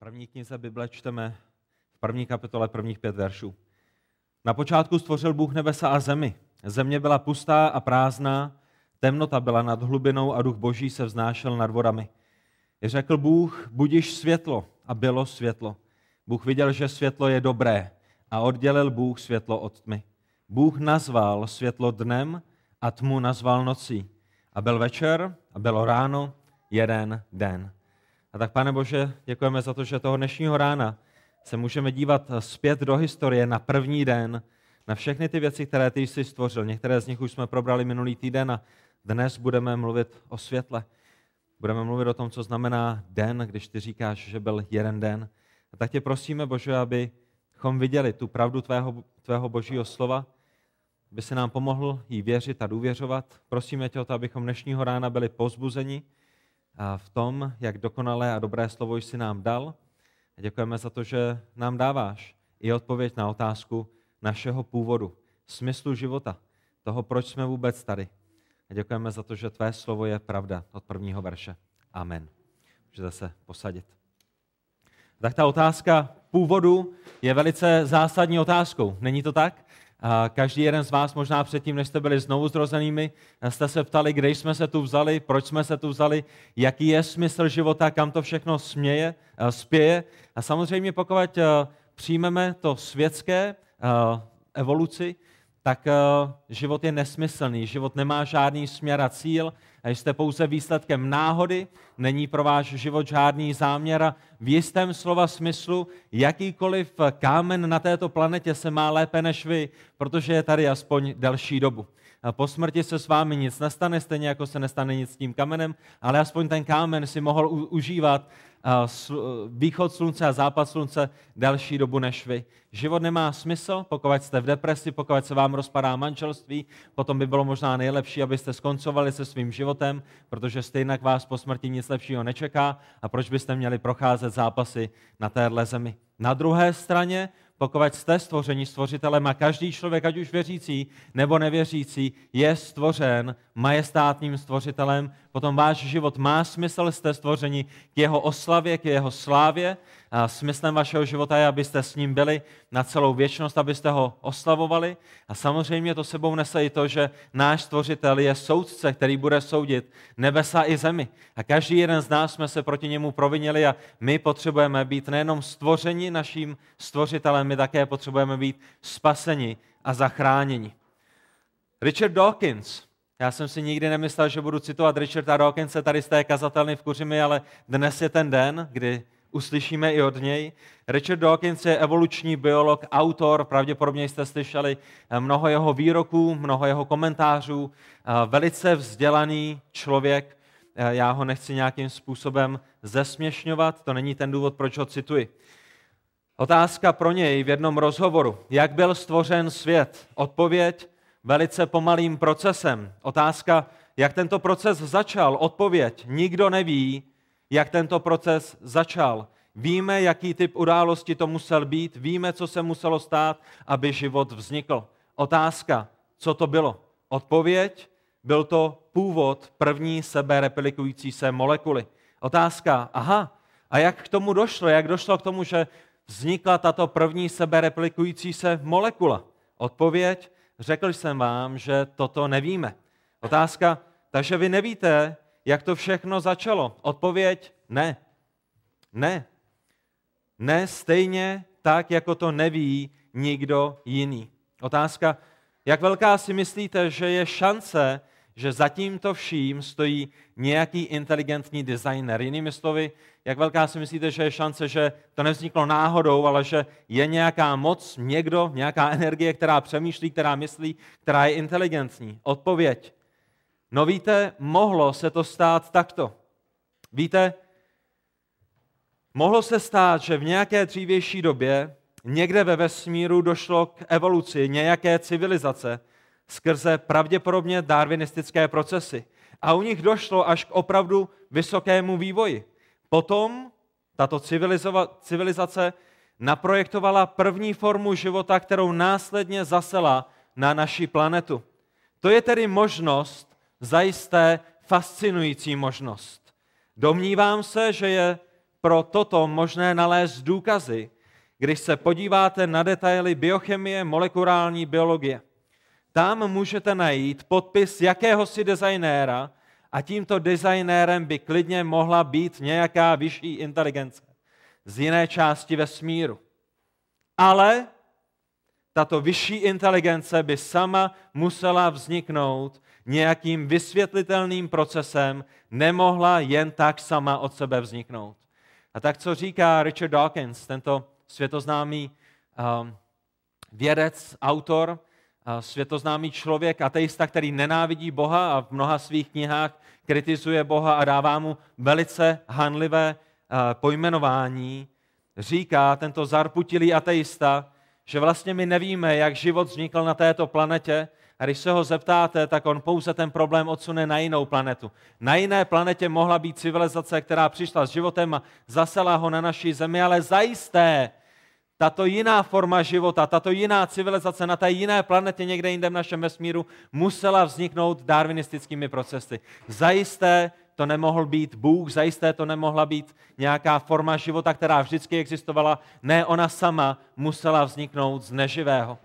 první knize Bible čteme v první kapitole prvních pět veršů. Na počátku stvořil Bůh nebesa a zemi. Země byla pustá a prázdná, temnota byla nad hlubinou a duch boží se vznášel nad vodami. Řekl Bůh, budiš světlo a bylo světlo. Bůh viděl, že světlo je dobré a oddělil Bůh světlo od tmy. Bůh nazval světlo dnem a tmu nazval nocí. A byl večer a bylo ráno jeden den. A tak, pane Bože, děkujeme za to, že toho dnešního rána se můžeme dívat zpět do historie na první den, na všechny ty věci, které ty jsi stvořil. Některé z nich už jsme probrali minulý týden a dnes budeme mluvit o světle. Budeme mluvit o tom, co znamená den, když ty říkáš, že byl jeden den. A tak tě prosíme, Bože, abychom viděli tu pravdu tvého, tvého božího slova, aby se nám pomohl jí věřit a důvěřovat. Prosíme tě o to, abychom dnešního rána byli pozbuzeni v tom, jak dokonalé a dobré slovo jsi nám dal. A děkujeme za to, že nám dáváš i odpověď na otázku našeho původu, smyslu života, toho, proč jsme vůbec tady. A děkujeme za to, že tvé slovo je pravda od prvního verše. Amen. Můžete se posadit. Tak ta otázka původu je velice zásadní otázkou. Není to tak? Každý jeden z vás možná předtím, než jste byli znovu zrozenými, jste se ptali, kde jsme se tu vzali, proč jsme se tu vzali, jaký je smysl života, kam to všechno směje, spěje. A samozřejmě pokud přijmeme to světské evoluci, tak život je nesmyslný, život nemá žádný směr a cíl, a jste pouze výsledkem náhody, není pro váš život žádný záměr a v jistém slova smyslu jakýkoliv kámen na této planetě se má lépe než vy, protože je tady aspoň delší dobu. Po smrti se s vámi nic nestane, stejně jako se nestane nic s tím kamenem, ale aspoň ten kámen si mohl užívat východ slunce a západ slunce delší dobu než vy. Život nemá smysl, pokud jste v depresi, pokud se vám rozpadá manželství, potom by bylo možná nejlepší, abyste skoncovali se svým životem, protože stejně vás po smrti nic lepšího nečeká a proč byste měli procházet zápasy na téhle zemi. Na druhé straně pokud jste stvoření stvořitelem a každý člověk, ať už věřící nebo nevěřící, je stvořen majestátním stvořitelem, potom váš život má smysl, jste stvoření k jeho oslavě, k jeho slávě. Smyslem vašeho života je, abyste s ním byli na celou věčnost, abyste ho oslavovali. A samozřejmě to sebou nese i to, že náš stvořitel je soudce, který bude soudit nebesa i zemi. A každý jeden z nás jsme se proti němu provinili a my potřebujeme být nejenom stvořeni naším stvořitelem, my také potřebujeme být spaseni a zachráněni. Richard Dawkins, já jsem si nikdy nemyslel, že budu citovat Richarda Dawkinse tady z té kazatelny v Kuřimi, ale dnes je ten den, kdy uslyšíme i od něj. Richard Dawkins je evoluční biolog, autor, pravděpodobně jste slyšeli mnoho jeho výroků, mnoho jeho komentářů, velice vzdělaný člověk. Já ho nechci nějakým způsobem zesměšňovat, to není ten důvod, proč ho cituji. Otázka pro něj v jednom rozhovoru. Jak byl stvořen svět? Odpověď velice pomalým procesem. Otázka, jak tento proces začal? Odpověď, nikdo neví, jak tento proces začal. Víme, jaký typ události to musel být, víme, co se muselo stát, aby život vznikl. Otázka, co to bylo? Odpověď, byl to původ první sebe replikující se molekuly. Otázka, aha, a jak k tomu došlo? Jak došlo k tomu, že vznikla tato první sebe replikující se molekula? Odpověď, řekl jsem vám, že toto nevíme. Otázka, takže vy nevíte, jak to všechno začalo? Odpověď ne. Ne. Ne stejně tak, jako to neví nikdo jiný. Otázka, jak velká si myslíte, že je šance, že za tímto vším stojí nějaký inteligentní designer. Jinými slovy, jak velká si myslíte, že je šance, že to nevzniklo náhodou, ale že je nějaká moc, někdo, nějaká energie, která přemýšlí, která myslí, která je inteligentní? Odpověď. No víte, mohlo se to stát takto. Víte, mohlo se stát, že v nějaké dřívější době někde ve vesmíru došlo k evoluci nějaké civilizace skrze pravděpodobně darwinistické procesy. A u nich došlo až k opravdu vysokému vývoji. Potom tato civilizace naprojektovala první formu života, kterou následně zasela na naši planetu. To je tedy možnost, zajisté fascinující možnost. Domnívám se, že je pro toto možné nalézt důkazy, když se podíváte na detaily biochemie, molekulární biologie. Tam můžete najít podpis jakéhosi designéra a tímto designérem by klidně mohla být nějaká vyšší inteligence z jiné části vesmíru. Ale tato vyšší inteligence by sama musela vzniknout nějakým vysvětlitelným procesem, nemohla jen tak sama od sebe vzniknout. A tak, co říká Richard Dawkins, tento světoznámý um, vědec, autor, uh, světoznámý člověk, ateista, který nenávidí Boha a v mnoha svých knihách kritizuje Boha a dává mu velice hanlivé uh, pojmenování, říká tento zarputilý ateista, že vlastně my nevíme, jak život vznikl na této planetě, a když se ho zeptáte, tak on pouze ten problém odsune na jinou planetu. Na jiné planetě mohla být civilizace, která přišla s životem a zasela ho na naší zemi, ale zajisté tato jiná forma života, tato jiná civilizace na té jiné planetě někde jinde v našem vesmíru musela vzniknout darwinistickými procesy. Zajisté to nemohl být Bůh, zajisté to nemohla být nějaká forma života, která vždycky existovala. Ne, ona sama musela vzniknout z neživého.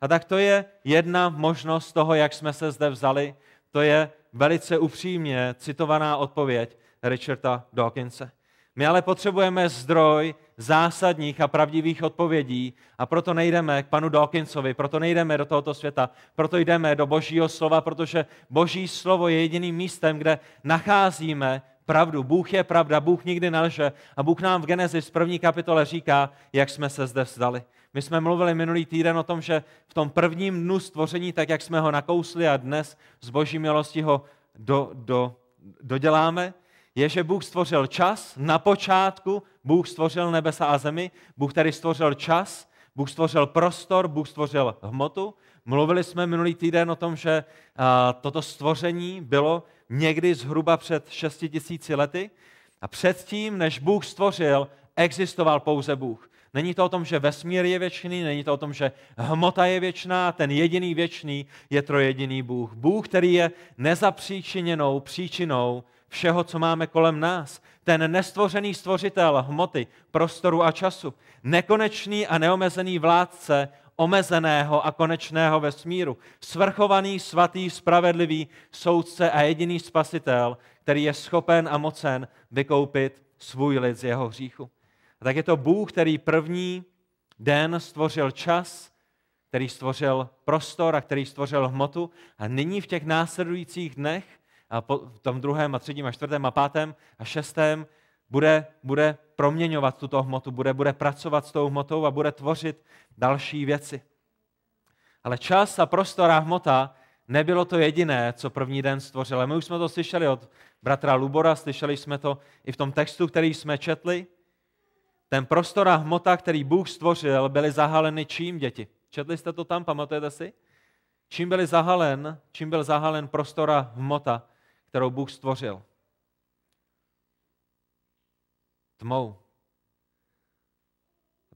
A tak to je jedna možnost toho, jak jsme se zde vzali. To je velice upřímně citovaná odpověď Richarda Dawkinse. My ale potřebujeme zdroj zásadních a pravdivých odpovědí a proto nejdeme k panu Dawkinsovi, proto nejdeme do tohoto světa, proto jdeme do božího slova, protože boží slovo je jediným místem, kde nacházíme pravdu. Bůh je pravda, Bůh nikdy nelže a Bůh nám v Genesis v první kapitole říká, jak jsme se zde vzdali. My jsme mluvili minulý týden o tom, že v tom prvním dnu stvoření, tak jak jsme ho nakousli a dnes z boží milosti ho do, do, doděláme, je, že Bůh stvořil čas. Na počátku Bůh stvořil nebesa a zemi, Bůh tady stvořil čas, Bůh stvořil prostor, Bůh stvořil hmotu. Mluvili jsme minulý týden o tom, že toto stvoření bylo někdy zhruba před 6 tisíci lety a předtím, než Bůh stvořil, existoval pouze Bůh. Není to o tom, že vesmír je věčný, není to o tom, že hmota je věčná, ten jediný věčný je trojediný Bůh. Bůh, který je nezapříčiněnou příčinou všeho, co máme kolem nás. Ten nestvořený stvořitel hmoty, prostoru a času. Nekonečný a neomezený vládce omezeného a konečného vesmíru. Svrchovaný, svatý, spravedlivý soudce a jediný spasitel, který je schopen a mocen vykoupit svůj lid z jeho hříchu. A tak je to Bůh, který první den stvořil čas, který stvořil prostor a který stvořil hmotu. A nyní v těch následujících dnech, a po, v tom druhém a třetím a čtvrtém a pátém a šestém, bude, bude proměňovat tuto hmotu, bude, bude pracovat s tou hmotou a bude tvořit další věci. Ale čas a prostor a hmota nebylo to jediné, co první den stvořil. My už jsme to slyšeli od bratra Lubora, slyšeli jsme to i v tom textu, který jsme četli. Ten prostor a hmota, který Bůh stvořil, byly zahaleny čím, děti? Četli jste to tam, pamatujete si? Čím byly zahalen, čím byl zahalen prostor a hmota, kterou Bůh stvořil? Tmou.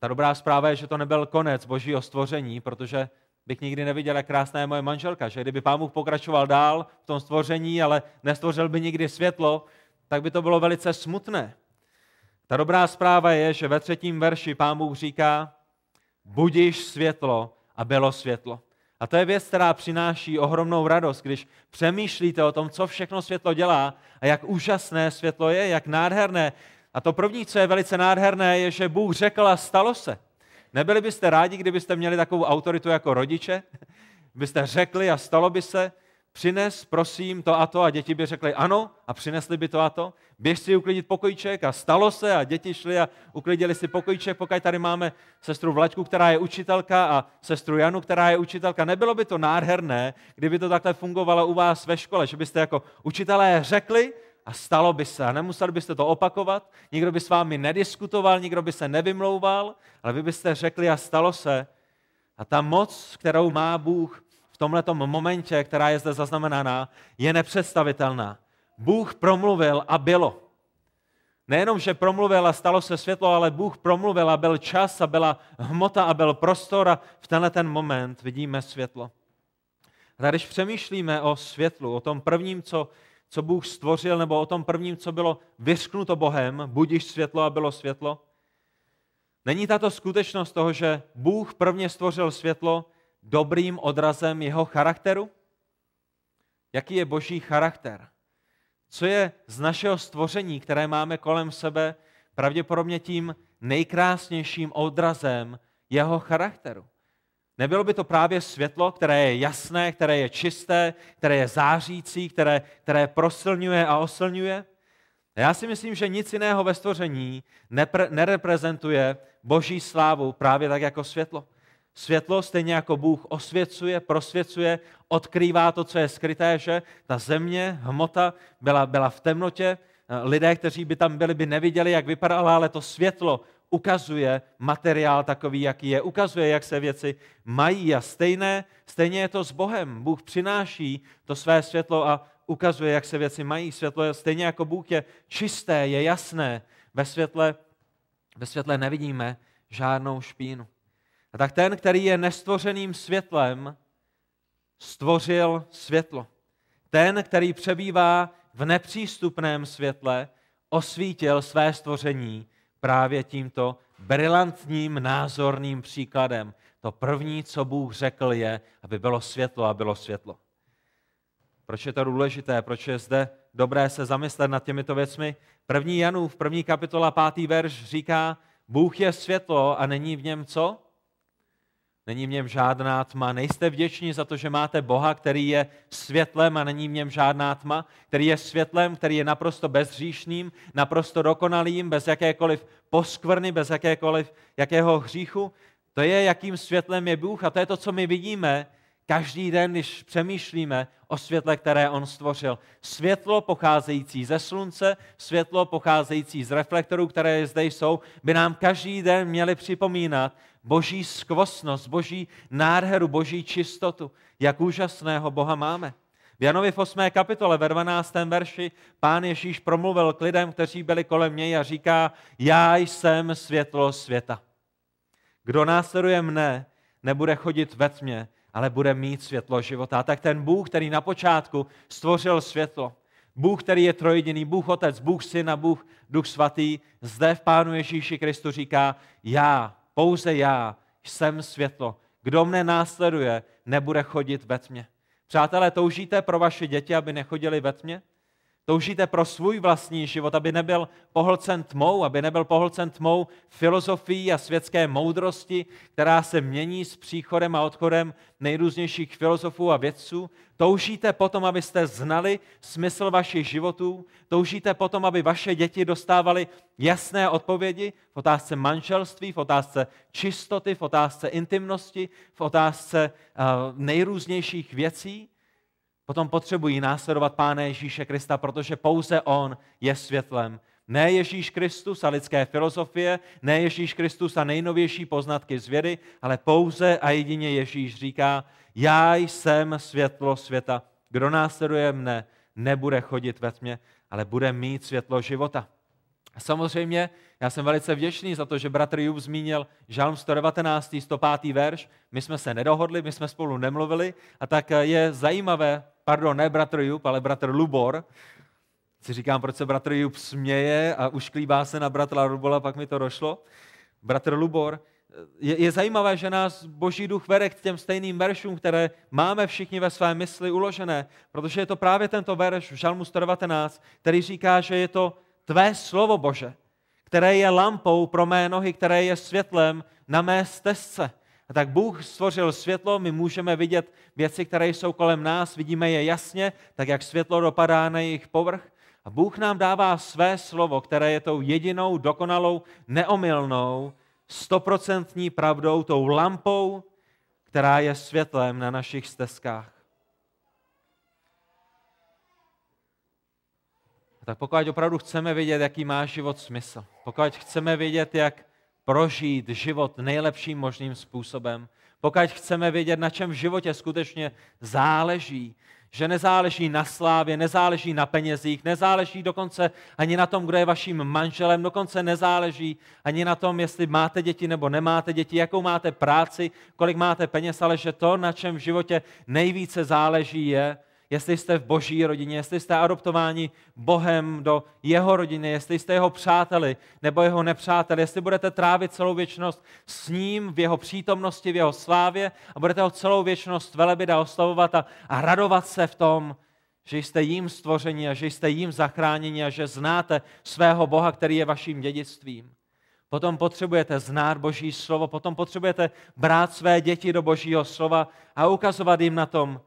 Ta dobrá zpráva je, že to nebyl konec božího stvoření, protože bych nikdy neviděl, jak krásná je moje manželka, že kdyby pán Bůh pokračoval dál v tom stvoření, ale nestvořil by nikdy světlo, tak by to bylo velice smutné. Ta dobrá zpráva je, že ve třetím verši pán Bůh říká, budíš světlo a bylo světlo. A to je věc, která přináší ohromnou radost, když přemýšlíte o tom, co všechno světlo dělá a jak úžasné světlo je, jak nádherné. A to první, co je velice nádherné, je, že Bůh řekl a stalo se. Nebyli byste rádi, kdybyste měli takovou autoritu jako rodiče? Byste řekli a stalo by se? Přines, prosím, to a to a děti by řekly ano a přinesli by to a to. Běž si uklidit pokojíček a stalo se a děti šly a uklidili si pokojíček, pokud tady máme sestru Vlaďku, která je učitelka a sestru Janu, která je učitelka. Nebylo by to nádherné, kdyby to takhle fungovalo u vás ve škole, že byste jako učitelé řekli a stalo by se. A nemuseli byste to opakovat, nikdo by s vámi nediskutoval, nikdo by se nevymlouval, ale vy byste řekli a stalo se. A ta moc, kterou má Bůh, tomhle momentě, která je zde zaznamenaná, je nepředstavitelná. Bůh promluvil a bylo. Nejenom, že promluvil a stalo se světlo, ale Bůh promluvil a byl čas a byla hmota a byl prostor a v tenhle ten moment vidíme světlo. A když přemýšlíme o světlu, o tom prvním, co, co Bůh stvořil, nebo o tom prvním, co bylo vyřknuto Bohem, budíš světlo a bylo světlo? Není tato skutečnost toho, že Bůh prvně stvořil světlo, dobrým odrazem jeho charakteru? Jaký je boží charakter? Co je z našeho stvoření, které máme kolem sebe, pravděpodobně tím nejkrásnějším odrazem jeho charakteru? Nebylo by to právě světlo, které je jasné, které je čisté, které je zářící, které, které prosilňuje a oslňuje? Já si myslím, že nic jiného ve stvoření nepre, nereprezentuje boží slávu právě tak jako světlo. Světlo stejně jako Bůh osvěcuje, prosvěcuje, odkrývá to, co je skryté, že ta země, hmota byla, byla v temnotě, lidé, kteří by tam byli, by neviděli, jak vypadala, ale to světlo ukazuje materiál takový, jaký je, ukazuje, jak se věci mají a stejné, stejně je to s Bohem. Bůh přináší to své světlo a ukazuje, jak se věci mají. Světlo je stejně jako Bůh je čisté, je jasné. Ve světle, ve světle nevidíme žádnou špínu. A tak ten, který je nestvořeným světlem, stvořil světlo. Ten, který přebývá v nepřístupném světle, osvítil své stvoření právě tímto brilantním názorným příkladem. To první, co Bůh řekl, je, aby bylo světlo a bylo světlo. Proč je to důležité? Proč je zde dobré se zamyslet nad těmito věcmi? První Janův, první kapitola, pátý verš říká, Bůh je světlo a není v něm co? Není v něm žádná tma. Nejste vděční za to, že máte Boha, který je světlem a není v něm žádná tma, který je světlem, který je naprosto bezhříšným, naprosto dokonalým, bez jakékoliv poskvrny, bez jakékoliv, jakého hříchu. To je, jakým světlem je Bůh a to je to, co my vidíme každý den, když přemýšlíme o světle, které on stvořil. Světlo pocházející ze slunce, světlo pocházející z reflektorů, které zde jsou, by nám každý den měly připomínat boží skvostnost, boží nádheru, boží čistotu, jak úžasného Boha máme. V Janovi v 8. kapitole ve 12. verši pán Ježíš promluvil k lidem, kteří byli kolem něj a říká, já jsem světlo světa. Kdo následuje mne, nebude chodit ve tmě, ale bude mít světlo života. A tak ten Bůh, který na počátku stvořil světlo, Bůh, který je trojediný, Bůh Otec, Bůh Syn a Bůh Duch Svatý, zde v Pánu Ježíši Kristu říká, já, pouze já jsem světlo. Kdo mne následuje, nebude chodit ve tmě. Přátelé, toužíte pro vaše děti, aby nechodili ve tmě? Toužíte pro svůj vlastní život, aby nebyl pohlcen tmou, aby nebyl pohlcen tmou filozofií a světské moudrosti, která se mění s příchodem a odchodem nejrůznějších filozofů a vědců. Toužíte potom, abyste znali smysl vašich životů. Toužíte potom, aby vaše děti dostávaly jasné odpovědi v otázce manželství, v otázce čistoty, v otázce intimnosti, v otázce uh, nejrůznějších věcí potom potřebují následovat Pána Ježíše Krista, protože pouze On je světlem. Ne Ježíš Kristus a lidské filozofie, ne Ježíš Kristus a nejnovější poznatky z vědy, ale pouze a jedině Ježíš říká, já jsem světlo světa. Kdo následuje mne, nebude chodit ve tmě, ale bude mít světlo života. A samozřejmě já jsem velice vděčný za to, že bratr Jub zmínil Žalm 119. 105. verš. My jsme se nedohodli, my jsme spolu nemluvili a tak je zajímavé pardon, ne bratr Jup, ale bratr Lubor, si říkám, proč se bratr Jup směje a ušklíbá se na bratra Lubola, pak mi to došlo. Bratr Lubor, je, je zajímavé, že nás Boží duch vede k těm stejným veršům, které máme všichni ve své mysli uložené, protože je to právě tento verš v Žalmu 119, který říká, že je to tvé slovo Bože, které je lampou pro mé nohy, které je světlem na mé stezce. A tak Bůh stvořil světlo, my můžeme vidět věci, které jsou kolem nás, vidíme je jasně, tak jak světlo dopadá na jejich povrch. A Bůh nám dává své slovo, které je tou jedinou, dokonalou, neomylnou, stoprocentní pravdou, tou lampou, která je světlem na našich stezkách. A tak pokud opravdu chceme vědět, jaký má život smysl, pokud chceme vědět, jak prožít život nejlepším možným způsobem, pokud chceme vědět, na čem v životě skutečně záleží, že nezáleží na slávě, nezáleží na penězích, nezáleží dokonce ani na tom, kdo je vaším manželem, dokonce nezáleží ani na tom, jestli máte děti nebo nemáte děti, jakou máte práci, kolik máte peněz, ale že to, na čem v životě nejvíce záleží, je, jestli jste v boží rodině, jestli jste adoptováni Bohem do jeho rodiny, jestli jste jeho přáteli nebo jeho nepřáteli, jestli budete trávit celou věčnost s ním v jeho přítomnosti, v jeho slávě a budete ho celou věčnost velebit a oslavovat a, a radovat se v tom, že jste jím stvoření a že jste jím zachráněni a že znáte svého Boha, který je vaším dědictvím. Potom potřebujete znát Boží slovo, potom potřebujete brát své děti do Božího slova a ukazovat jim na tom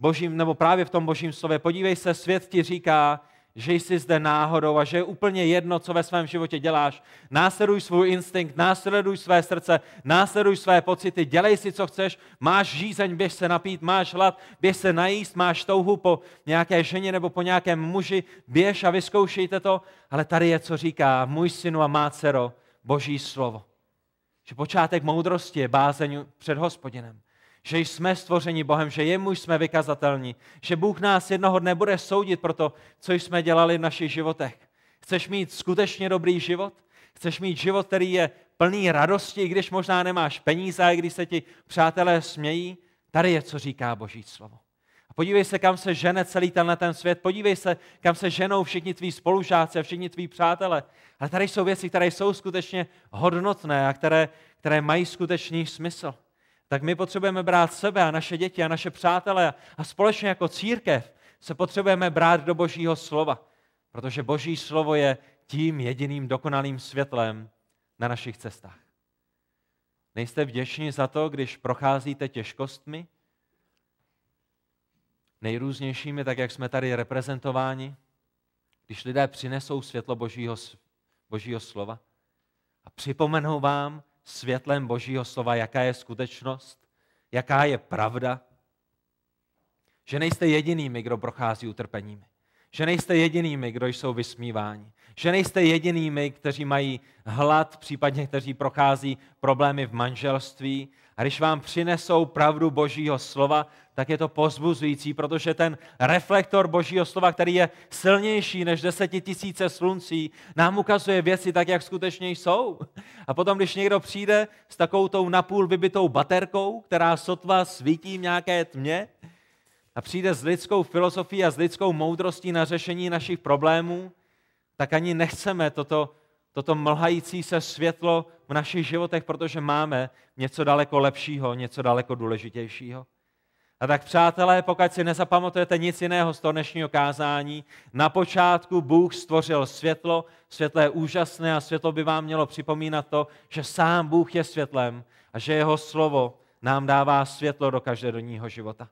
Božím, nebo právě v tom Božím slově. Podívej se, svět ti říká, že jsi zde náhodou a že je úplně jedno, co ve svém životě děláš. Následuj svůj instinkt, následuj své srdce, následuj své pocity, dělej si, co chceš, máš žízeň, běž se napít, máš hlad, běž se najíst, máš touhu po nějaké ženě nebo po nějakém muži, běž a vyzkoušejte to. Ale tady je, co říká můj synu a má dcero, Boží slovo. Že počátek moudrosti je bázeň před hospodinem. Že jsme stvořeni Bohem, že jemu jsme vykazatelní, že Bůh nás jednoho dne bude soudit pro to, co jsme dělali v našich životech. Chceš mít skutečně dobrý život? Chceš mít život, který je plný radosti, když možná nemáš peníze, i když se ti přátelé smějí? Tady je, co říká Boží slovo. A podívej se, kam se žene celý tenhle ten svět. Podívej se, kam se ženou všichni tví spolužáci a všichni tví přátelé. Ale tady jsou věci, které jsou skutečně hodnotné a které, které mají skutečný smysl. Tak my potřebujeme brát sebe a naše děti a naše přátelé a společně jako církev se potřebujeme brát do Božího slova. Protože Boží slovo je tím jediným dokonalým světlem na našich cestách. Nejste vděční za to, když procházíte těžkostmi, nejrůznějšími, tak jak jsme tady reprezentováni, když lidé přinesou světlo Božího, Božího slova a připomenou vám světlem Božího slova, jaká je skutečnost, jaká je pravda, že nejste jedinými, kdo prochází utrpeními. Že nejste jedinými, kdo jsou vysmíváni. Že nejste jedinými, kteří mají hlad, případně kteří prochází problémy v manželství. A když vám přinesou pravdu Božího slova, tak je to pozbuzující, protože ten reflektor Božího slova, který je silnější než desetitisíce sluncí, nám ukazuje věci tak, jak skutečně jsou. A potom, když někdo přijde s takovou tou napůl vybitou baterkou, která sotva svítí v nějaké tmě, a přijde s lidskou filozofií a s lidskou moudrostí na řešení našich problémů, tak ani nechceme toto, toto mlhající se světlo v našich životech, protože máme něco daleko lepšího, něco daleko důležitějšího. A tak přátelé, pokud si nezapamatujete nic jiného z toho dnešního kázání, na počátku Bůh stvořil světlo, světlo je úžasné a světlo by vám mělo připomínat to, že sám Bůh je světlem a že jeho slovo nám dává světlo do každodenního života.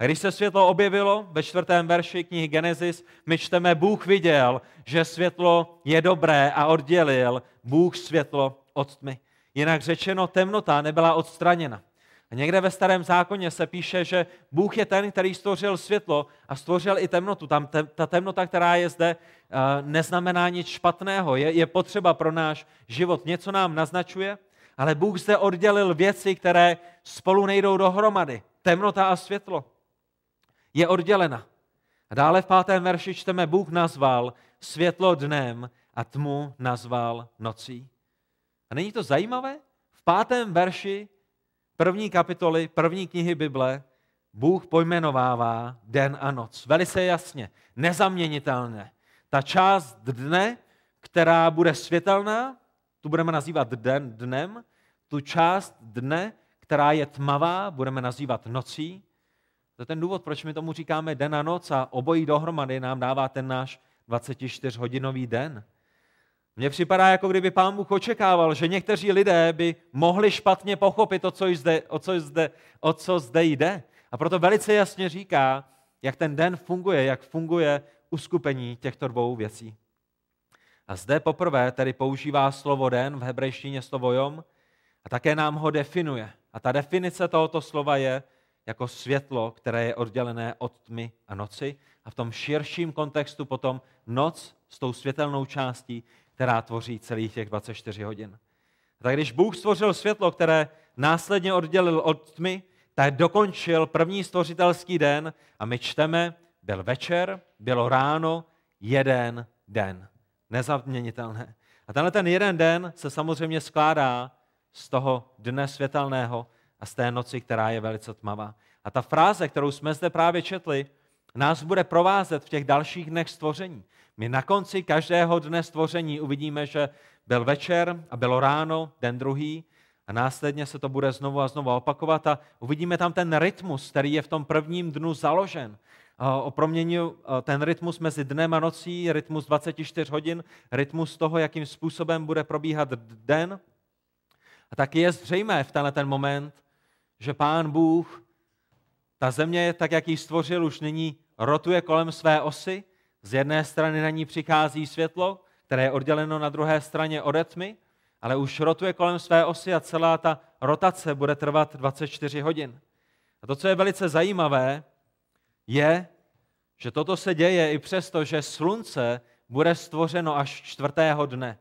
A když se světlo objevilo ve čtvrtém verši knihy Genesis, my čteme, Bůh viděl, že světlo je dobré a oddělil Bůh světlo od tmy. Jinak řečeno, temnota nebyla odstraněna. A někde ve starém zákoně se píše, že Bůh je ten, který stvořil světlo a stvořil i temnotu. Tam te, ta temnota, která je zde, uh, neznamená nic špatného. Je, je potřeba pro náš život. Něco nám naznačuje, ale Bůh zde oddělil věci, které spolu nejdou dohromady. Temnota a světlo je oddělena. A dále v pátém verši čteme, Bůh nazval světlo dnem a tmu nazval nocí. A není to zajímavé? V pátém verši první kapitoly, první knihy Bible, Bůh pojmenovává den a noc. Velice jasně, nezaměnitelné. Ta část dne, která bude světelná, tu budeme nazývat den, dnem, tu část dne, která je tmavá, budeme nazývat nocí. To je ten důvod, proč my tomu říkáme den a noc a obojí dohromady nám dává ten náš 24-hodinový den. Mně připadá, jako kdyby pán Bůh očekával, že někteří lidé by mohli špatně pochopit, o co, zde, o co, zde, o co zde jde. A proto velice jasně říká, jak ten den funguje, jak funguje uskupení těchto dvou věcí. A zde poprvé tedy používá slovo den, v hebrejštině slovo jom, a také nám ho definuje. A ta definice tohoto slova je jako světlo, které je oddělené od tmy a noci. A v tom širším kontextu potom noc s tou světelnou částí která tvoří celých těch 24 hodin. A tak když Bůh stvořil světlo, které následně oddělil od tmy, tak dokončil první stvořitelský den a my čteme, byl večer, bylo ráno, jeden den. Nezaměnitelné. A tenhle ten jeden den se samozřejmě skládá z toho dne světelného a z té noci, která je velice tmavá. A ta fráze, kterou jsme zde právě četli, nás bude provázet v těch dalších dnech stvoření. My na konci každého dne stvoření uvidíme, že byl večer a bylo ráno, den druhý, a následně se to bude znovu a znovu opakovat a uvidíme tam ten rytmus, který je v tom prvním dnu založen. O promění ten rytmus mezi dnem a nocí, rytmus 24 hodin, rytmus toho, jakým způsobem bude probíhat den. A taky je zřejmé v tenhle ten moment, že pán Bůh, ta země, tak jak ji stvořil, už nyní rotuje kolem své osy. Z jedné strany na ní přichází světlo, které je odděleno na druhé straně ode tmy, ale už rotuje kolem své osy a celá ta rotace bude trvat 24 hodin. A to, co je velice zajímavé, je, že toto se děje i přesto, že slunce bude stvořeno až čtvrtého dne.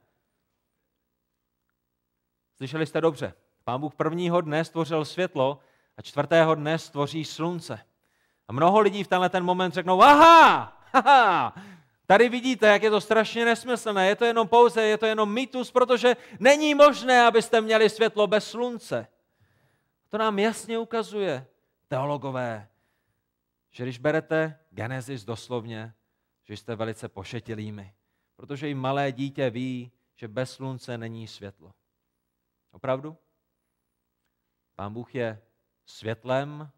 Slyšeli jste dobře. Pán Bůh prvního dne stvořil světlo a čtvrtého dne stvoří slunce. A mnoho lidí v tenhle ten moment řeknou, aha, aha, Tady vidíte, jak je to strašně nesmyslné. Je to jenom pouze, je to jenom mýtus, protože není možné, abyste měli světlo bez slunce. To nám jasně ukazuje teologové, že když berete Genesis doslovně, že jste velice pošetilými, protože i malé dítě ví, že bez slunce není světlo. Opravdu? Pán Bůh je světlem,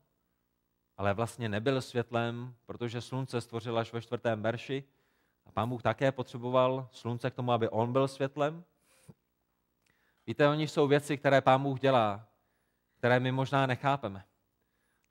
ale vlastně nebyl světlem, protože slunce stvořil až ve čtvrtém verši, a pán Bůh také potřeboval slunce k tomu, aby on byl světlem. Víte, oni jsou věci, které pán Bůh dělá, které my možná nechápeme.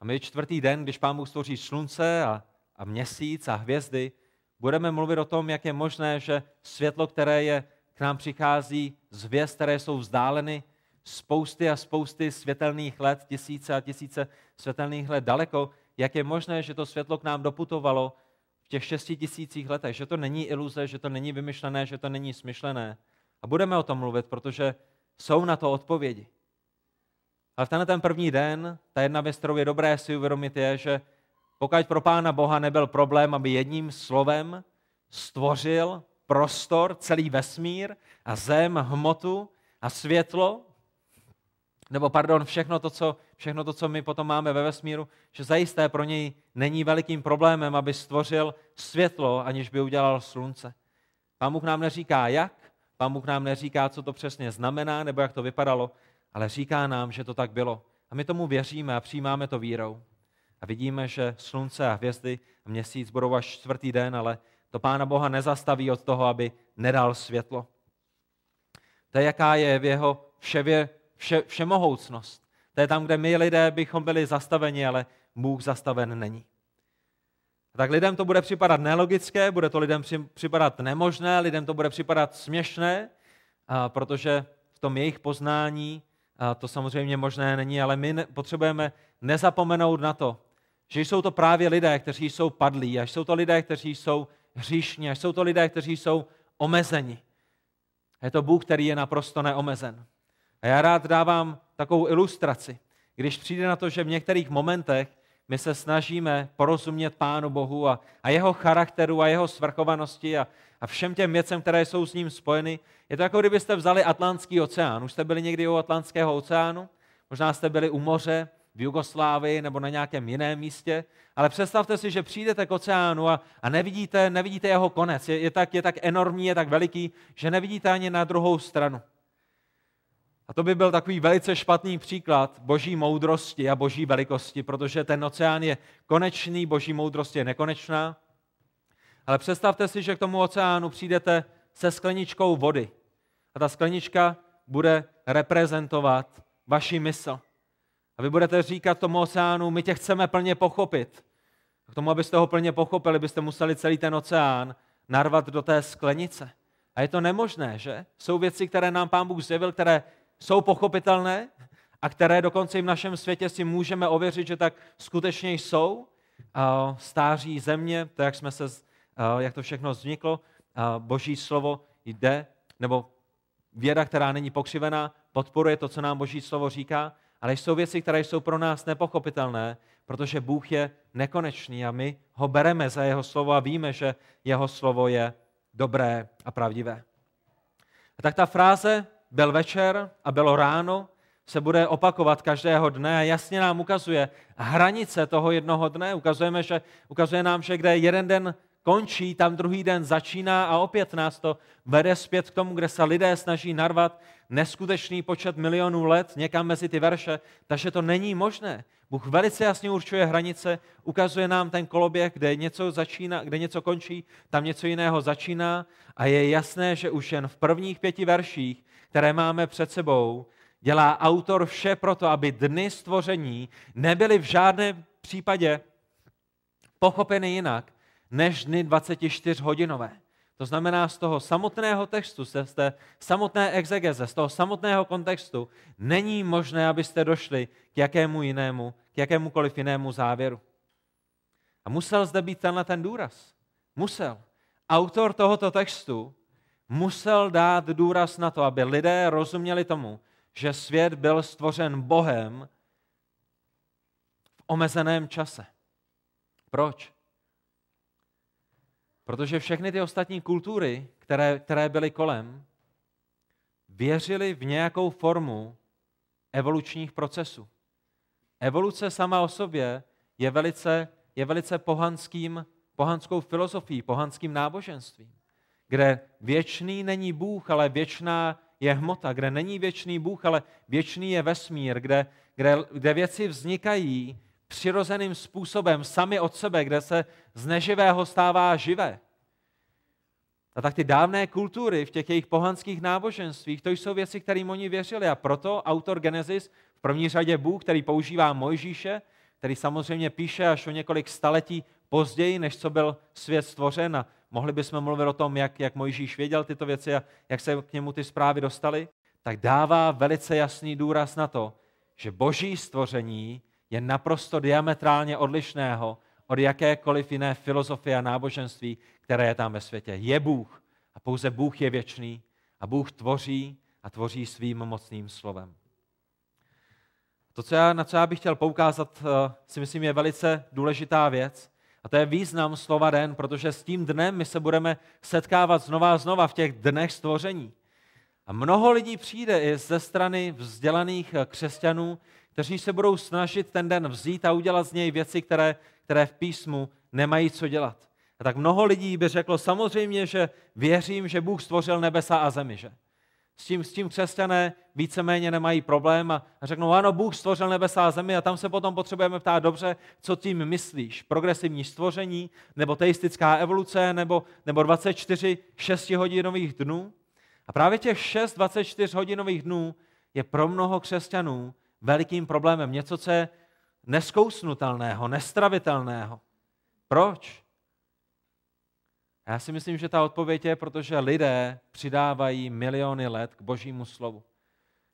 A my čtvrtý den, když pán Bůh stvoří slunce a, a měsíc a hvězdy, budeme mluvit o tom, jak je možné, že světlo, které je k nám přichází z hvězd, které jsou vzdáleny spousty a spousty světelných let, tisíce a tisíce světelných let daleko, jak je možné, že to světlo k nám doputovalo těch šesti tisících letech, že to není iluze, že to není vymyšlené, že to není smyšlené. A budeme o tom mluvit, protože jsou na to odpovědi. Ale v tenhle ten první den, ta jedna věc, kterou je dobré si uvědomit, je, že pokud pro Pána Boha nebyl problém, aby jedním slovem stvořil prostor, celý vesmír a zem, hmotu a světlo, nebo pardon, všechno to, co, všechno to, co my potom máme ve vesmíru, že zajisté pro něj není velikým problémem, aby stvořil světlo, aniž by udělal slunce. Pán Bůh nám neříká jak, pán Bůh nám neříká, co to přesně znamená, nebo jak to vypadalo, ale říká nám, že to tak bylo. A my tomu věříme a přijímáme to vírou. A vidíme, že slunce a hvězdy a měsíc budou až čtvrtý den, ale to Pána Boha nezastaví od toho, aby nedal světlo. To je, jaká je v jeho vševě vše, všemohoucnost. To je tam, kde my lidé bychom byli zastaveni, ale Bůh zastaven není. Tak lidem to bude připadat nelogické, bude to lidem připadat nemožné, lidem to bude připadat směšné, protože v tom jejich poznání to samozřejmě možné není, ale my potřebujeme nezapomenout na to, že jsou to právě lidé, kteří jsou padlí, až jsou to lidé, kteří jsou hříšní, až jsou to lidé, kteří jsou omezeni. Je to Bůh, který je naprosto neomezen. A já rád dávám takovou ilustraci. Když přijde na to, že v některých momentech my se snažíme porozumět Pánu Bohu a, a jeho charakteru a jeho svrchovanosti a, a všem těm věcem, které jsou s ním spojeny, je to jako kdybyste vzali Atlantský oceán. Už jste byli někdy u Atlantského oceánu? Možná jste byli u moře v Jugoslávii nebo na nějakém jiném místě, ale představte si, že přijdete k oceánu a, a nevidíte, nevidíte jeho konec. Je, je, tak, je tak enormní, je tak veliký, že nevidíte ani na druhou stranu. A to by byl takový velice špatný příklad boží moudrosti a boží velikosti, protože ten oceán je konečný, boží moudrost je nekonečná. Ale představte si, že k tomu oceánu přijdete se skleničkou vody. A ta sklenička bude reprezentovat vaši mysl. A vy budete říkat tomu oceánu, my tě chceme plně pochopit. A k tomu, abyste ho plně pochopili, byste museli celý ten oceán narvat do té sklenice. A je to nemožné, že? Jsou věci, které nám Pán Bůh zjevil, které jsou pochopitelné a které dokonce i v našem světě si můžeme ověřit, že tak skutečně jsou. Stáří země, to, jak, jsme se, jak to všechno vzniklo, boží slovo jde, nebo věda, která není pokřivená, podporuje to, co nám boží slovo říká, ale jsou věci, které jsou pro nás nepochopitelné, protože Bůh je nekonečný a my ho bereme za jeho slovo a víme, že jeho slovo je dobré a pravdivé. A tak ta fráze byl večer a bylo ráno, se bude opakovat každého dne a jasně nám ukazuje hranice toho jednoho dne. Ukazujeme, že, ukazuje nám, že kde jeden den končí, tam druhý den začíná a opět nás to vede zpět k tomu, kde se lidé snaží narvat neskutečný počet milionů let někam mezi ty verše, takže to není možné. Bůh velice jasně určuje hranice, ukazuje nám ten koloběh, kde něco začíná, kde něco končí, tam něco jiného začíná a je jasné, že už jen v prvních pěti verších, které máme před sebou, dělá autor vše proto, aby dny stvoření nebyly v žádném případě pochopeny jinak, než dny 24 hodinové. To znamená, z toho samotného textu, z té samotné exegeze, z toho samotného kontextu, není možné, abyste došli k jakému jinému, k jakémukoliv jinému závěru. A musel zde být tenhle ten důraz. Musel. Autor tohoto textu musel dát důraz na to, aby lidé rozuměli tomu, že svět byl stvořen Bohem v omezeném čase. Proč? Protože všechny ty ostatní kultury, které, které byly kolem, věřily v nějakou formu evolučních procesů. Evoluce sama o sobě je velice, je velice pohanským, pohanskou filozofií, pohanským náboženstvím, kde věčný není Bůh, ale věčná je hmota, kde není věčný Bůh, ale věčný je vesmír, kde, kde, kde věci vznikají přirozeným způsobem, sami od sebe, kde se z neživého stává živé. A tak ty dávné kultury v těch jejich pohanských náboženstvích, to jsou věci, kterým oni věřili. A proto autor Genesis, v první řadě Bůh, který používá Mojžíše, který samozřejmě píše až o několik staletí později, než co byl svět stvořen. A mohli bychom mluvit o tom, jak, jak Mojžíš věděl tyto věci a jak se k němu ty zprávy dostaly, tak dává velice jasný důraz na to, že boží stvoření je naprosto diametrálně odlišného od jakékoliv jiné filozofie a náboženství, které je tam ve světě. Je Bůh a pouze Bůh je věčný a Bůh tvoří a tvoří svým mocným slovem. To, co já, na co já bych chtěl poukázat, eh, si myslím, je velice důležitá věc. A to je význam slova den, protože s tím dnem my se budeme setkávat znova a znova v těch dnech stvoření. A mnoho lidí přijde i ze strany vzdělaných křesťanů, kteří se budou snažit ten den vzít a udělat z něj věci, které, které v písmu nemají co dělat. A tak mnoho lidí by řeklo samozřejmě, že věřím, že Bůh stvořil nebesa a zemi, že? S tím, s tím křesťané víceméně nemají problém a řeknou, ano, Bůh stvořil nebesa a zemi a tam se potom potřebujeme ptát dobře, co tím myslíš. Progresivní stvoření, nebo teistická evoluce, nebo, nebo 24 6-hodinových dnů. A právě těch 6 24 hodinových dnů je pro mnoho křesťanů velikým problémem. Něco, co je neskousnutelného, nestravitelného. Proč? Já si myslím, že ta odpověď je, protože lidé přidávají miliony let k božímu slovu.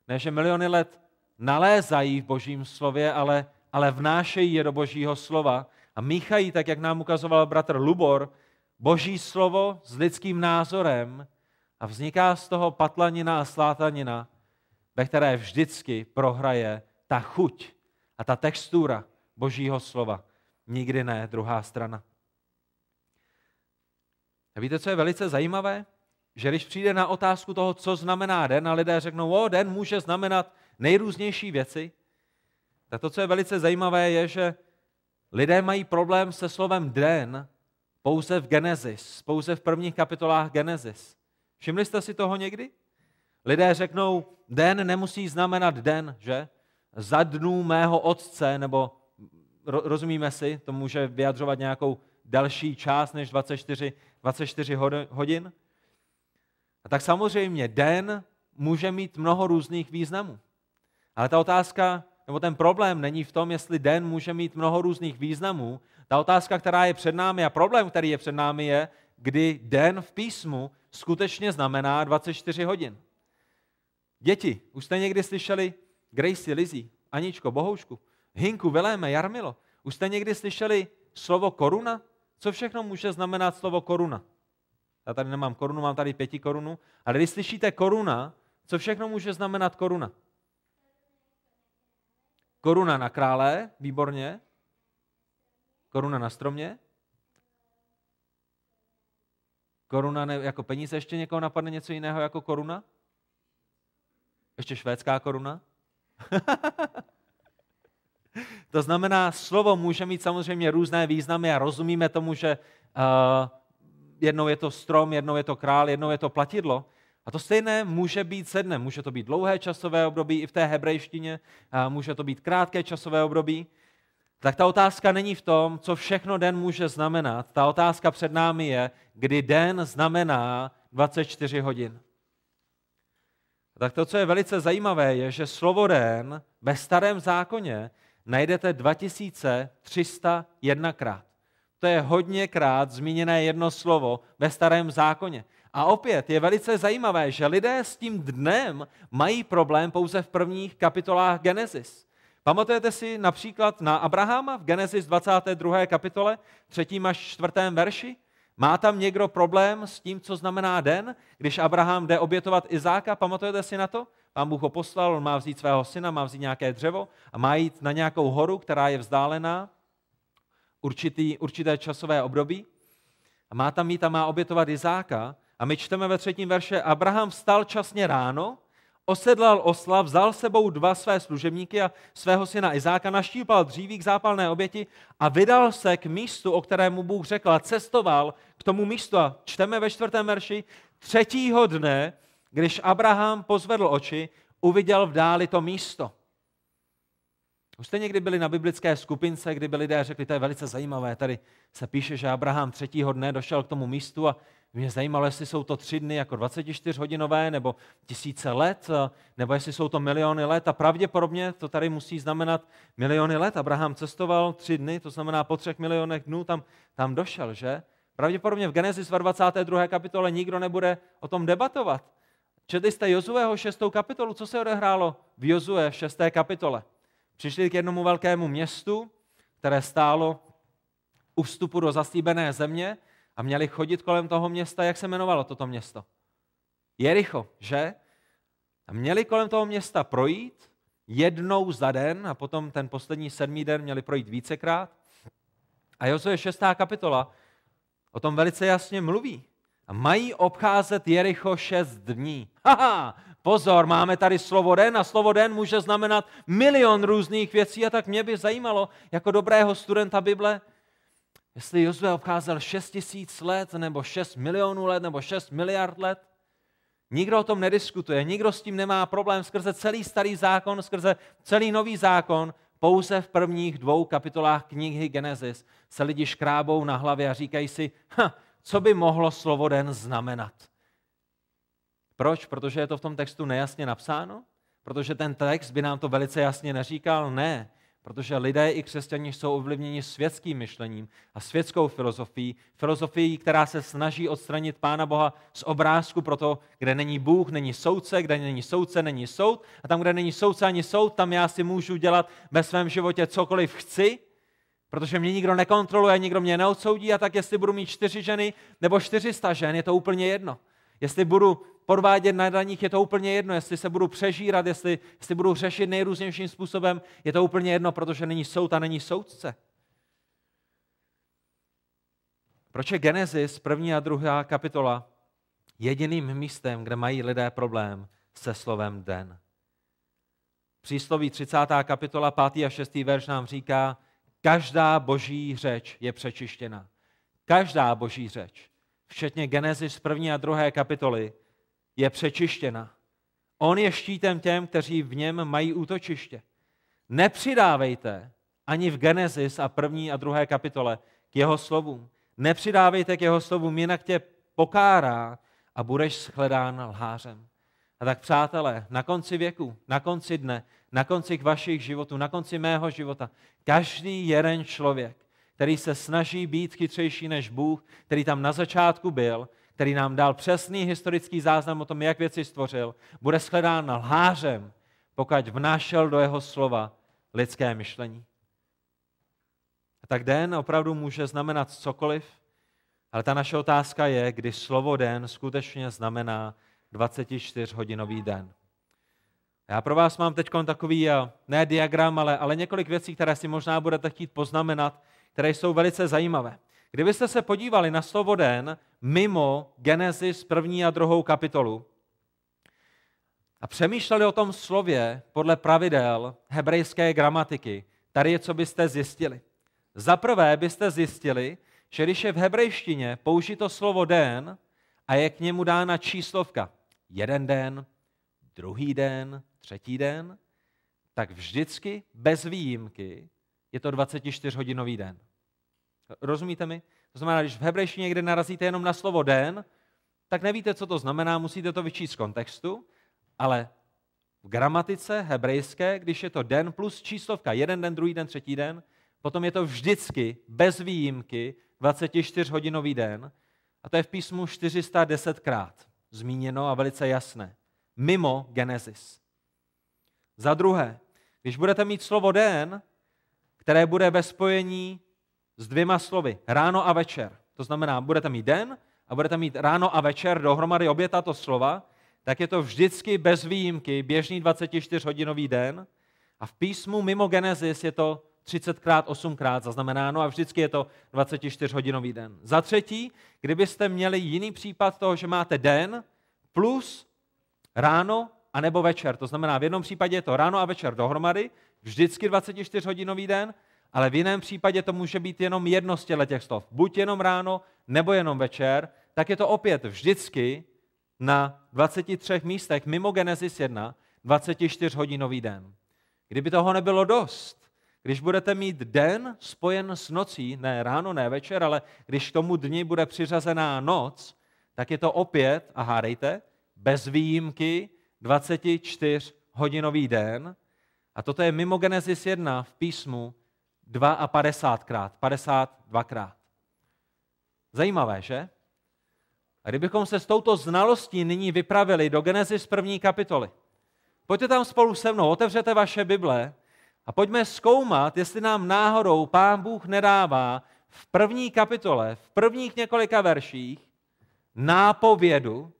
Ne, že miliony let nalézají v božím slově, ale, ale vnášejí je do božího slova a míchají, tak jak nám ukazoval bratr Lubor, boží slovo s lidským názorem a vzniká z toho patlanina a slátanina, ve které vždycky prohraje ta chuť a ta textura božího slova. Nikdy ne druhá strana. A víte, co je velice zajímavé? Že když přijde na otázku toho, co znamená den, a lidé řeknou, o, den může znamenat nejrůznější věci, tak to, co je velice zajímavé, je, že lidé mají problém se slovem den pouze v Genesis, pouze v prvních kapitolách Genesis. Všimli jste si toho někdy? Lidé řeknou, den nemusí znamenat den, že? Za dnů mého otce, nebo rozumíme si, to může vyjadřovat nějakou další část než 24, 24 hodin. A tak samozřejmě den může mít mnoho různých významů. Ale ta otázka, nebo ten problém není v tom, jestli den může mít mnoho různých významů. Ta otázka, která je před námi a problém, který je před námi, je, kdy den v písmu skutečně znamená 24 hodin. Děti, už jste někdy slyšeli Gracie, Lizzy, Aničko, Bohoušku, Hinku, Veléme, Jarmilo, už jste někdy slyšeli slovo koruna? Co všechno může znamenat slovo koruna? Já tady nemám korunu, mám tady pěti korunu. Ale když slyšíte koruna, co všechno může znamenat koruna? Koruna na krále, výborně. Koruna na stromě. Koruna ne, jako peníze, ještě někoho napadne něco jiného jako koruna? Ještě švédská koruna? to znamená, slovo může mít samozřejmě různé významy a rozumíme tomu, že uh, jednou je to strom, jednou je to král, jednou je to platidlo. A to stejné může být se dnem. Může to být dlouhé časové období i v té hebrejštině, může to být krátké časové období. Tak ta otázka není v tom, co všechno den může znamenat. Ta otázka před námi je, kdy den znamená 24 hodin. Tak to, co je velice zajímavé, je, že slovo den ve starém zákoně najdete 2301 krát. To je hodněkrát zmíněné jedno slovo ve starém zákoně. A opět je velice zajímavé, že lidé s tím dnem mají problém pouze v prvních kapitolách Genesis. Pamatujete si například na Abrahama v Genesis 22. kapitole, 3. až 4. verši? Má tam někdo problém s tím, co znamená den, když Abraham jde obětovat Izáka? Pamatujete si na to? Pán Bůh ho poslal, on má vzít svého syna, má vzít nějaké dřevo a má jít na nějakou horu, která je vzdálená určitý, určité časové období. A má tam jít a má obětovat Izáka. A my čteme ve třetím verše, Abraham vstal časně ráno, osedlal osla, vzal sebou dva své služebníky a svého syna Izáka, naštípal dříví k zápalné oběti a vydal se k místu, o kterém mu Bůh řekl a cestoval k tomu místu. A čteme ve čtvrtém verši, třetího dne, když Abraham pozvedl oči, uviděl v dáli to místo. Už jste někdy byli na biblické skupince, kdy by lidé řekli, to je velice zajímavé, tady se píše, že Abraham třetího dne došel k tomu místu a mě zajímalo, jestli jsou to tři dny jako 24-hodinové, nebo tisíce let, nebo jestli jsou to miliony let. A pravděpodobně to tady musí znamenat miliony let. Abraham cestoval tři dny, to znamená po třech milionech dnů tam, tam došel, že? Pravděpodobně v Genesis 22. kapitole nikdo nebude o tom debatovat. Četli jste Jozueho 6. kapitolu? Co se odehrálo v Jozue 6. kapitole? Přišli k jednomu velkému městu, které stálo u vstupu do zaslíbené země a měli chodit kolem toho města, jak se jmenovalo toto město? Jericho, že? A měli kolem toho města projít jednou za den a potom ten poslední sedmý den měli projít vícekrát. A Jozue 6. kapitola o tom velice jasně mluví. A mají obcházet Jericho šest dní. Haha, pozor, máme tady slovo den a slovo den může znamenat milion různých věcí a tak mě by zajímalo, jako dobrého studenta Bible, Jestli Jozue obcházel 6 tisíc let, nebo 6 milionů let, nebo 6 miliard let, nikdo o tom nediskutuje, nikdo s tím nemá problém skrze celý starý zákon, skrze celý nový zákon, pouze v prvních dvou kapitolách knihy Genesis se lidi škrábou na hlavě a říkají si, ha, co by mohlo slovo den znamenat. Proč? Protože je to v tom textu nejasně napsáno? Protože ten text by nám to velice jasně neříkal? Ne. Protože lidé i křesťani jsou ovlivněni světským myšlením a světskou filozofií, filozofií, která se snaží odstranit Pána Boha z obrázku pro to, kde není Bůh, není soudce, kde není soudce, není soud. A tam, kde není soudce ani soud, tam já si můžu dělat ve svém životě cokoliv chci, protože mě nikdo nekontroluje, nikdo mě neodsoudí a tak jestli budu mít čtyři ženy nebo čtyřista žen, je to úplně jedno. Jestli budu podvádět na daních, je to úplně jedno. Jestli se budu přežírat, jestli, jestli budu řešit nejrůznějším způsobem, je to úplně jedno, protože není soud a není soudce. Proč je Genesis, první a druhá kapitola, jediným místem, kde mají lidé problém se slovem den? Přísloví 30. kapitola 5. a 6. verš nám říká, každá boží řeč je přečištěna. Každá boží řeč, včetně Genesis první a druhé kapitoly, je přečištěna. On je štítem těm, kteří v něm mají útočiště. Nepřidávejte ani v Genesis a první a druhé kapitole k jeho slovům. Nepřidávejte k jeho slovům, jinak tě pokárá a budeš shledán lhářem. A tak přátelé, na konci věku, na konci dne, na konci vašich životů, na konci mého života, každý jeden člověk, který se snaží být chytřejší než Bůh, který tam na začátku byl, který nám dal přesný historický záznam o tom, jak věci stvořil, bude shledán lhářem, pokud vnášel do jeho slova lidské myšlení. A tak den opravdu může znamenat cokoliv, ale ta naše otázka je, kdy slovo den skutečně znamená 24-hodinový den. Já pro vás mám teď takový, eh, ne diagram, ale, ale několik věcí, které si možná budete chtít poznamenat, které jsou velice zajímavé. Kdybyste se podívali na slovo den mimo Genesis první a druhou kapitolu, a přemýšleli o tom slově podle pravidel hebrejské gramatiky, tady je, co byste zjistili. Za prvé byste zjistili, že když je v hebrejštině použito slovo den a je k němu dána číslovka jeden den, druhý den, třetí den, tak vždycky bez výjimky je to 24-hodinový den. Rozumíte mi? To znamená, když v hebrejštině někde narazíte jenom na slovo den, tak nevíte, co to znamená, musíte to vyčíst z kontextu, ale v gramatice hebrejské, když je to den plus číslovka, jeden den, druhý den, třetí den, potom je to vždycky, bez výjimky, 24-hodinový den. A to je v písmu 410krát zmíněno a velice jasné. Mimo Genesis. Za druhé, když budete mít slovo den, které bude ve spojení s dvěma slovy, ráno a večer, to znamená, budete mít den a budete mít ráno a večer dohromady obě tato slova, tak je to vždycky bez výjimky běžný 24-hodinový den a v písmu mimo Genesis je to 30krát, 8krát zaznamenáno a vždycky je to 24-hodinový den. Za třetí, kdybyste měli jiný případ toho, že máte den plus ráno a nebo večer, to znamená v jednom případě je to ráno a večer dohromady, vždycky 24-hodinový den, ale v jiném případě to může být jenom jedno z těch slov. Buď jenom ráno, nebo jenom večer, tak je to opět vždycky na 23 místech mimo Genesis 1 24-hodinový den. Kdyby toho nebylo dost, když budete mít den spojen s nocí, ne ráno, ne večer, ale když tomu dni bude přiřazená noc, tak je to opět, a hádejte, bez výjimky 24-hodinový den. A toto je mimo Genesis 1 v písmu 52krát, 52krát. Zajímavé, že? A kdybychom se s touto znalostí nyní vypravili do Genesis první kapitoly, pojďte tam spolu se mnou, otevřete vaše Bible a pojďme zkoumat, jestli nám náhodou Pán Bůh nedává v první kapitole, v prvních několika verších, nápovědu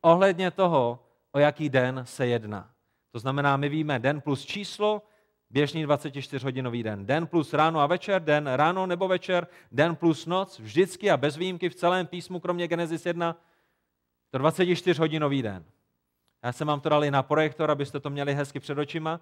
ohledně toho, o jaký den se jedná. To znamená, my víme den plus číslo, běžný 24-hodinový den. Den plus ráno a večer, den ráno nebo večer, den plus noc, vždycky a bez výjimky v celém písmu, kromě Genesis 1, to 24-hodinový den. Já jsem vám to dal i na projektor, abyste to měli hezky před očima.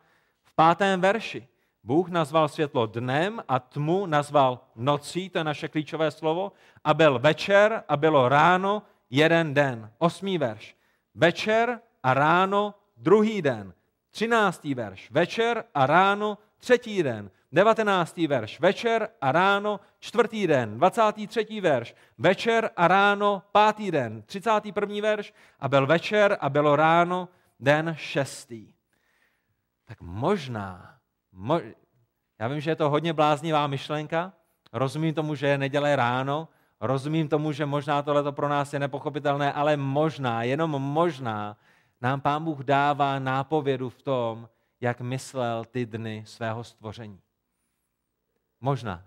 V pátém verši Bůh nazval světlo dnem a tmu nazval nocí, to je naše klíčové slovo, a byl večer a bylo ráno jeden den. Osmý verš. Večer a ráno druhý den. Třináctý verš. Večer a ráno třetí den. Devatenáctý verš. Večer a ráno čtvrtý den. Dvacátý třetí verš. Večer a ráno pátý den. Třicátý první verš. A byl večer a bylo ráno den šestý. Tak možná Mo- já vím, že je to hodně bláznivá myšlenka, rozumím tomu, že je neděle ráno, rozumím tomu, že možná tohle pro nás je nepochopitelné, ale možná, jenom možná, nám Pán Bůh dává nápovědu v tom, jak myslel ty dny svého stvoření. Možná.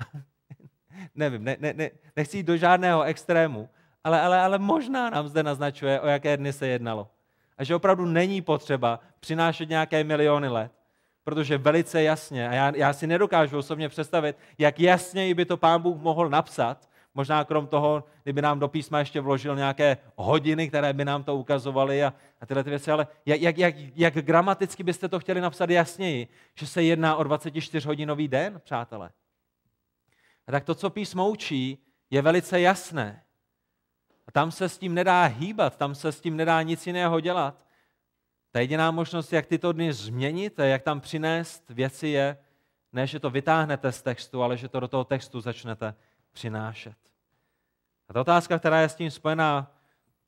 Nevím, ne, ne, ne, nechci jít do žádného extrému, ale, ale, ale možná nám zde naznačuje, o jaké dny se jednalo. A že opravdu není potřeba přinášet nějaké miliony let, protože velice jasně, a já, já si nedokážu osobně představit, jak jasněji by to pán Bůh mohl napsat, možná krom toho, kdyby nám do písma ještě vložil nějaké hodiny, které by nám to ukazovaly a, a tyhle ty věci, ale jak, jak, jak, jak gramaticky byste to chtěli napsat jasněji, že se jedná o 24-hodinový den, přátelé? A tak to, co písmo učí, je velice jasné. A tam se s tím nedá hýbat, tam se s tím nedá nic jiného dělat. Ta jediná možnost, jak tyto dny změnit jak tam přinést věci je, ne, že to vytáhnete z textu, ale že to do toho textu začnete přinášet. A ta otázka, která je s tím spojená,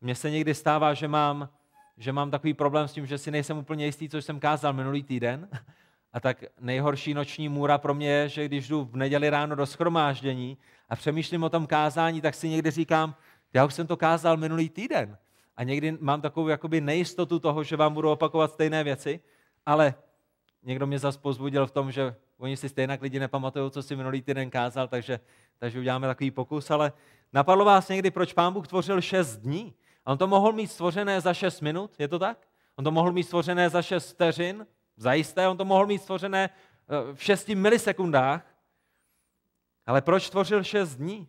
mně se někdy stává, že mám, že mám takový problém s tím, že si nejsem úplně jistý, co jsem kázal minulý týden. A tak nejhorší noční můra pro mě je, že když jdu v neděli ráno do schromáždění a přemýšlím o tom kázání, tak si někdy říkám, já už jsem to kázal minulý týden. A někdy mám takovou jakoby nejistotu toho, že vám budu opakovat stejné věci, ale někdo mě zase pozbudil v tom, že oni si stejně lidi nepamatují, co si minulý týden kázal, takže, takže uděláme takový pokus, ale napadlo vás někdy, proč pán Bůh tvořil šest dní? A on to mohl mít stvořené za šest minut, je to tak? On to mohl mít stvořené za šest vteřin, zajisté, on to mohl mít stvořené eh, v šesti milisekundách, ale proč tvořil šest dní?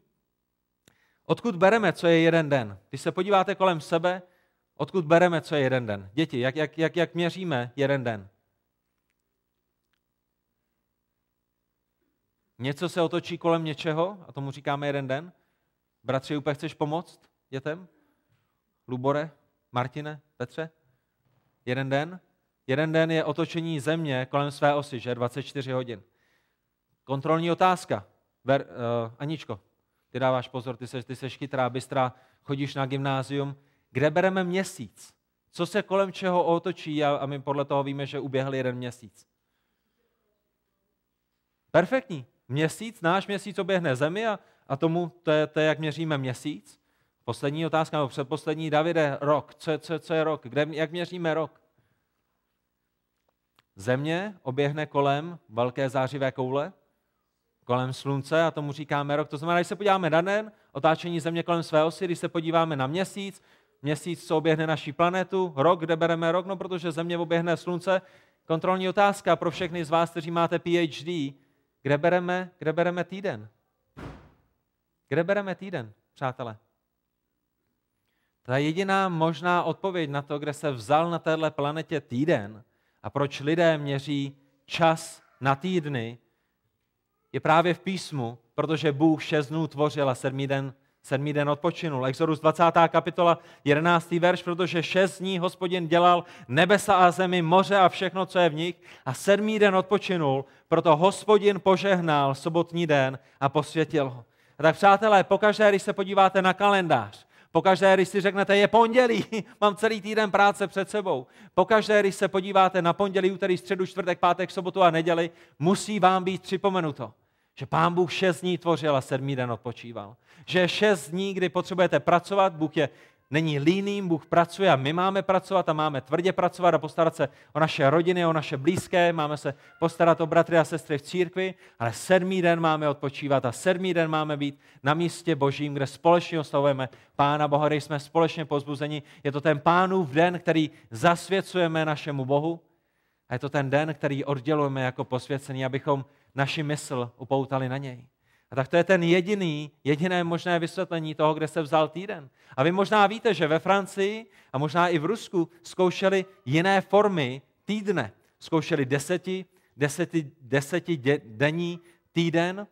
Odkud bereme, co je jeden den? Když se podíváte kolem sebe, Odkud bereme, co je jeden den? Děti, jak, jak, jak, jak měříme jeden den? Něco se otočí kolem něčeho a tomu říkáme jeden den? Bratři, úplně chceš pomoct dětem? Lubore, Martine, Petře? Jeden den? Jeden den je otočení země kolem své osy, že? 24 hodin. Kontrolní otázka. Ver, uh, Aničko, ty dáváš pozor, ty seš, ty seš chytrá, bystrá, chodíš na gymnázium. Kde bereme měsíc? Co se kolem čeho otočí a, a my podle toho víme, že uběhl jeden měsíc? Perfektní. Měsíc, náš měsíc oběhne zemi a, a tomu, to je, to je, jak měříme měsíc. Poslední otázka, nebo předposlední, Davide, rok. Co, co, co je rok? Kde, jak měříme rok? Země oběhne kolem velké zářivé koule, kolem slunce a tomu říkáme rok. To znamená, když se podíváme na den, otáčení země kolem své osy, když se podíváme na měsíc, měsíc, co oběhne naší planetu, rok, kde bereme rok, no protože země oběhne slunce. Kontrolní otázka pro všechny z vás, kteří máte PhD, kde bereme, kde bereme týden? Kde bereme týden, přátelé? Ta jediná možná odpověď na to, kde se vzal na téhle planetě týden a proč lidé měří čas na týdny, je právě v písmu, protože Bůh šest dnů tvořil a sedmý den, sedmý den odpočinul. Exodus 20. kapitola, 11. verš, protože šest dní hospodin dělal nebesa a zemi, moře a všechno, co je v nich a sedmý den odpočinul, proto hospodin požehnal sobotní den a posvětil ho. A tak přátelé, pokaždé, když se podíváte na kalendář, Pokaždé, když si řeknete, je pondělí, mám celý týden práce před sebou. Pokaždé, když se podíváte na pondělí, úterý, středu, čtvrtek, pátek, sobotu a neděli, musí vám být připomenuto, že Pán Bůh šest dní tvořil a sedmý den odpočíval. Že šest dní, kdy potřebujete pracovat, Bůh je není líným, Bůh pracuje a my máme pracovat a máme tvrdě pracovat a postarat se o naše rodiny, o naše blízké, máme se postarat o bratry a sestry v církvi, ale sedmý den máme odpočívat a sedmý den máme být na místě božím, kde společně oslavujeme Pána Boha, kde jsme společně pozbuzeni. Je to ten Pánův den, který zasvěcujeme našemu Bohu a je to ten den, který oddělujeme jako posvěcený, abychom naši mysl upoutali na něj. A tak to je ten jediný, jediné možné vysvětlení toho, kde se vzal týden. A vy možná víte, že ve Francii a možná i v Rusku zkoušeli jiné formy týdne. Zkoušeli deseti, deseti, deseti denní týden.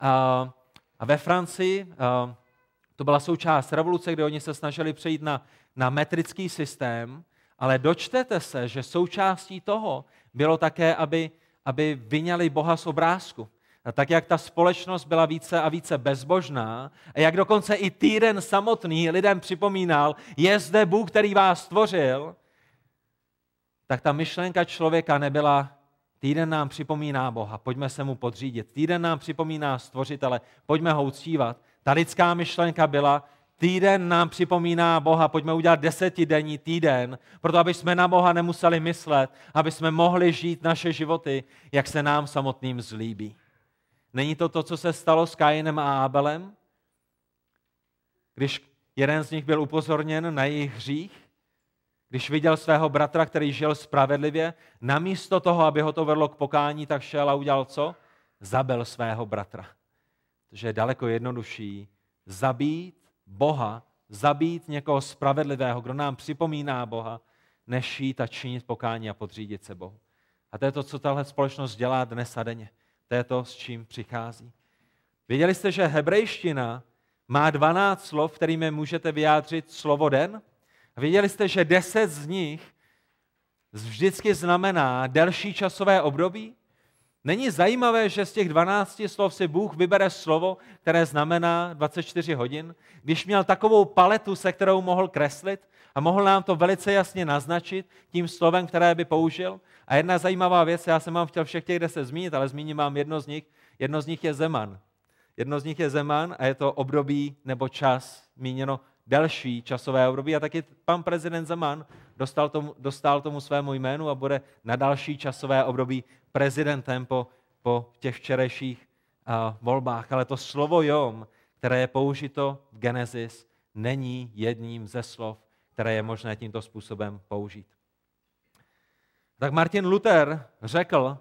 A, a ve Francii a, to byla součást revoluce, kde oni se snažili přejít na, na metrický systém, ale dočtete se, že součástí toho bylo také, aby, aby vyňali Boha z obrázku. A tak jak ta společnost byla více a více bezbožná, a jak dokonce i týden samotný lidem připomínal, je zde Bůh, který vás stvořil, tak ta myšlenka člověka nebyla, týden nám připomíná Boha, pojďme se mu podřídit. Týden nám připomíná stvořitele, pojďme ho uctívat. Ta lidská myšlenka byla, týden nám připomíná Boha, pojďme udělat desetidenní týden, proto aby jsme na Boha nemuseli myslet, aby jsme mohli žít naše životy, jak se nám samotným zlíbí. Není to to, co se stalo s Kainem a Abelem? Když jeden z nich byl upozorněn na jejich hřích, když viděl svého bratra, který žil spravedlivě, namísto toho, aby ho to vedlo k pokání, tak šel a udělal co? Zabil svého bratra. Takže je daleko jednodušší zabít Boha, zabít někoho spravedlivého, kdo nám připomíná Boha, než jít a činit pokání a podřídit se Bohu. A to je to, co tahle společnost dělá dnes a denně. To je to, s čím přichází. Věděli jste, že hebrejština má 12 slov, kterými můžete vyjádřit slovo den? A věděli jste, že 10 z nich vždycky znamená delší časové období? Není zajímavé, že z těch 12 slov si Bůh vybere slovo, které znamená 24 hodin, když měl takovou paletu, se kterou mohl kreslit a mohl nám to velice jasně naznačit tím slovem, které by použil? A jedna zajímavá věc, já jsem vám chtěl všech těch, kde se zmínit, ale zmíním vám jedno z nich. Jedno z nich je Zeman. Jedno z nich je Zeman a je to období nebo čas, míněno delší časové období. A taky pan prezident Zeman dostal tomu, dostal tomu svému jménu a bude na další časové období prezidentem po, po těch včerejších uh, volbách. Ale to slovo Jom, které je použito v Genesis, není jedním ze slov, které je možné tímto způsobem použít. Tak Martin Luther řekl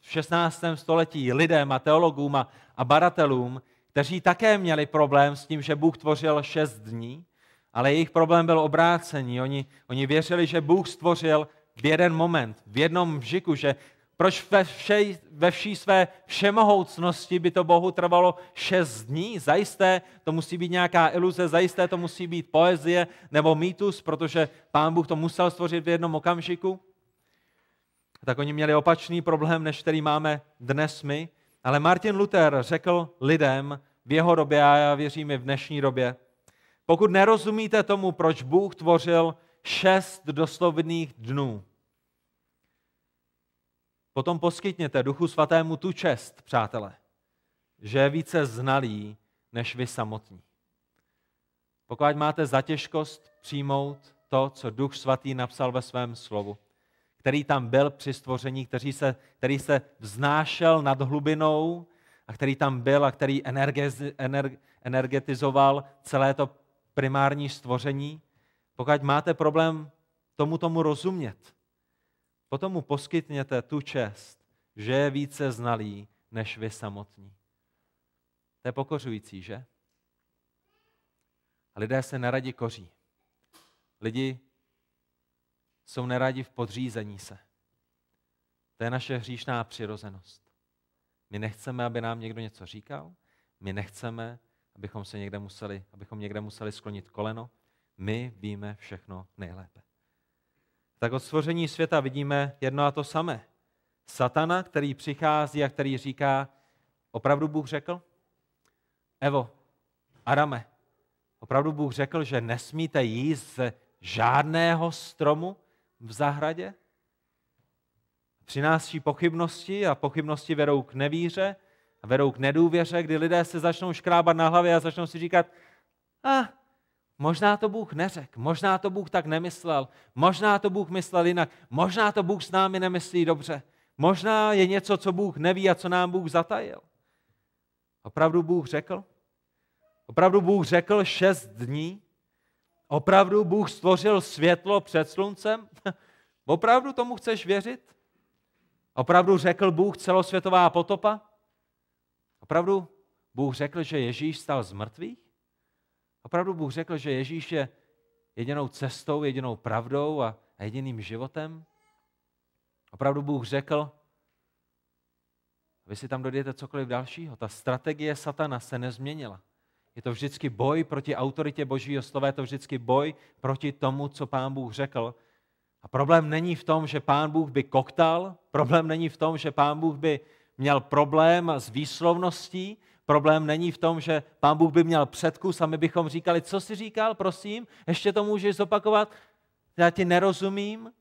v 16. století lidem a teologům a, badatelům, kteří také měli problém s tím, že Bůh tvořil šest dní ale jejich problém byl obrácení. Oni, oni věřili, že Bůh stvořil v jeden moment, v jednom vžiku, že proč ve, vše, ve vší své všemohoucnosti by to Bohu trvalo šest dní? Zajisté to musí být nějaká iluze, zajisté to musí být poezie nebo mýtus, protože pán Bůh to musel stvořit v jednom okamžiku. Tak oni měli opačný problém, než který máme dnes my. Ale Martin Luther řekl lidem v jeho době, a já věřím i v dnešní době, pokud nerozumíte tomu, proč Bůh tvořil šest doslovných dnů, potom poskytněte Duchu Svatému tu čest, přátelé, že je více znalý než vy samotní. Pokud máte zatěžkost přijmout to, co Duch Svatý napsal ve svém slovu, který tam byl při stvoření, který se, který se vznášel nad hlubinou a který tam byl a který energetizoval celé to primární stvoření, pokud máte problém tomu tomu rozumět, potom mu poskytněte tu čest, že je více znalý než vy samotní. To je pokořující, že? A lidé se neradi koří. Lidi jsou neradi v podřízení se. To je naše hříšná přirozenost. My nechceme, aby nám někdo něco říkal, my nechceme, abychom se někde museli, abychom někde museli sklonit koleno. My víme všechno nejlépe. Tak od stvoření světa vidíme jedno a to samé. Satana, který přichází a který říká, opravdu Bůh řekl? Evo, Adame, opravdu Bůh řekl, že nesmíte jíst ze žádného stromu v zahradě? Přináší pochybnosti a pochybnosti vedou k nevíře a vedou k nedůvěře, kdy lidé se začnou škrábat na hlavě a začnou si říkat, a ah, možná to Bůh neřekl, možná to Bůh tak nemyslel, možná to Bůh myslel jinak, možná to Bůh s námi nemyslí dobře, možná je něco, co Bůh neví a co nám Bůh zatajil. Opravdu Bůh řekl? Opravdu Bůh řekl šest dní? Opravdu Bůh stvořil světlo před sluncem? Opravdu tomu chceš věřit? Opravdu řekl Bůh celosvětová potopa? Opravdu Bůh řekl, že Ježíš stal z mrtvých? Opravdu Bůh řekl, že Ježíš je jedinou cestou, jedinou pravdou a jediným životem? Opravdu Bůh řekl, vy si tam dodijete cokoliv dalšího. Ta strategie satana se nezměnila. Je to vždycky boj proti autoritě Božího slova, je to vždycky boj proti tomu, co Pán Bůh řekl. A problém není v tom, že Pán Bůh by koktal, problém není v tom, že Pán Bůh by měl problém s výslovností, problém není v tom, že Pán Bůh by měl předkus a my bychom říkali, co jsi říkal, prosím, ještě to můžeš zopakovat, já ti nerozumím.